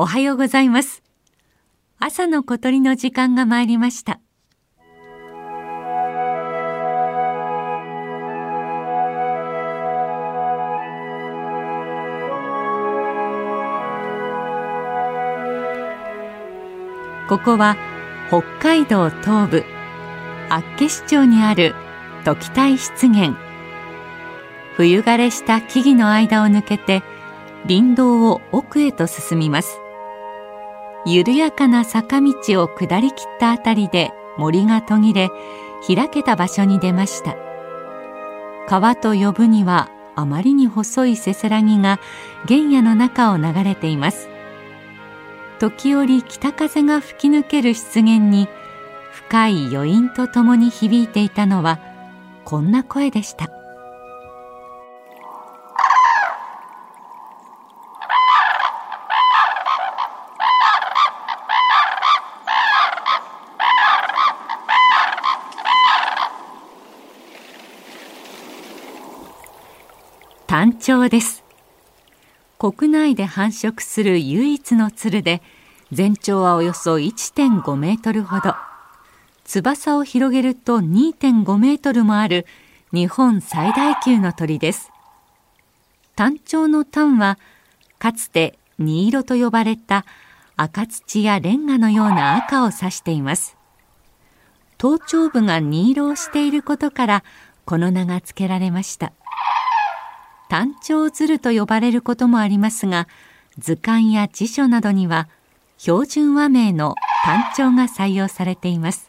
おはようございます。朝の小鳥の時間が参りました。ここは北海道東部厚岸町にある時田湿原。冬枯れした木々の間を抜けて林道を奥へと進みます。緩やかな坂道を下りきったあたりで森が途切れ開けた場所に出ました。川と呼ぶにはあまりに細いせせらぎが原野の中を流れています。時折北風が吹き抜ける湿原に深い余韻とともに響いていたのはこんな声でした。タンチョウです。国内で繁殖する唯一の鶴で全長はおよそ1.5メートルほど。翼を広げると2.5メートルもある日本最大級の鳥です。単調の単はかつて新色と呼ばれた赤土やレンガのような赤を指しています。頭頂部が新色をしていることからこの名が付けられました。単調鶴と呼ばれることもありますが図鑑や辞書などには標準和名の単調が採用されています。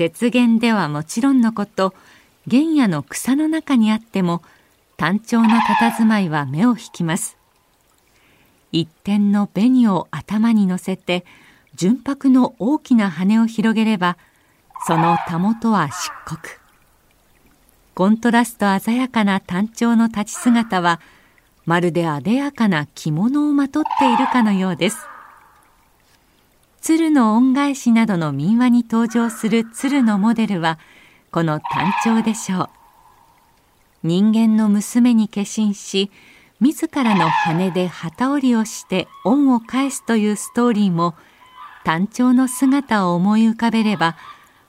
雪原ではもちろんのこと原野の草の中にあっても単調な佇まいは目を引きます。一点の紅を頭に乗せて純白の大きな羽を広げればそのたもとは漆黒。コントラスト鮮やかな単調の立ち姿はまるであでやかな着物をまとっているかのようです。鶴の恩返しなどの民話に登場する鶴のモデルはこの単調でしょう。人間の娘に化身し自らの羽で旗織りをして恩を返すというストーリーも単調の姿を思い浮かべれば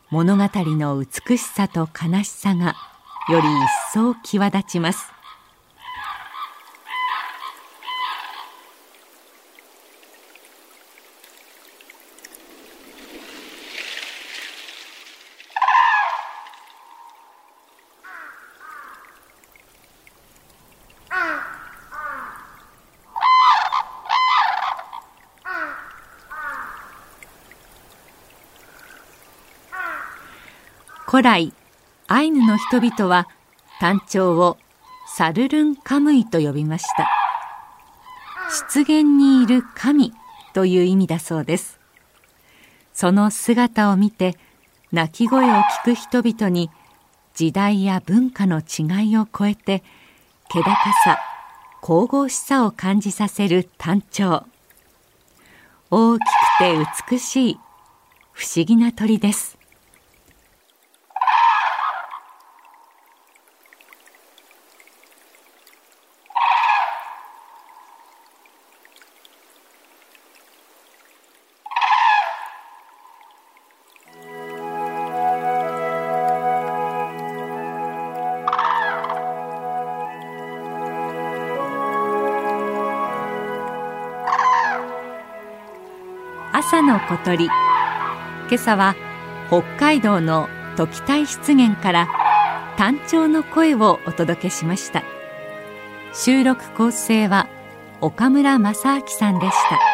物語の美しさと悲しさがより一層際立ちます。古来アイヌの人々はタンチョウをサルルンカムイと呼びました。湿原にいる神という意味だそうです。その姿を見て鳴き声を聞く人々に時代や文化の違いを超えて気高さ神々しさを感じさせる単調。大きくて美しい不思議な鳥です。朝の小鳥。今朝は北海道の時田湿原から単調の声をお届けしました。収録構成は岡村正明さんでした。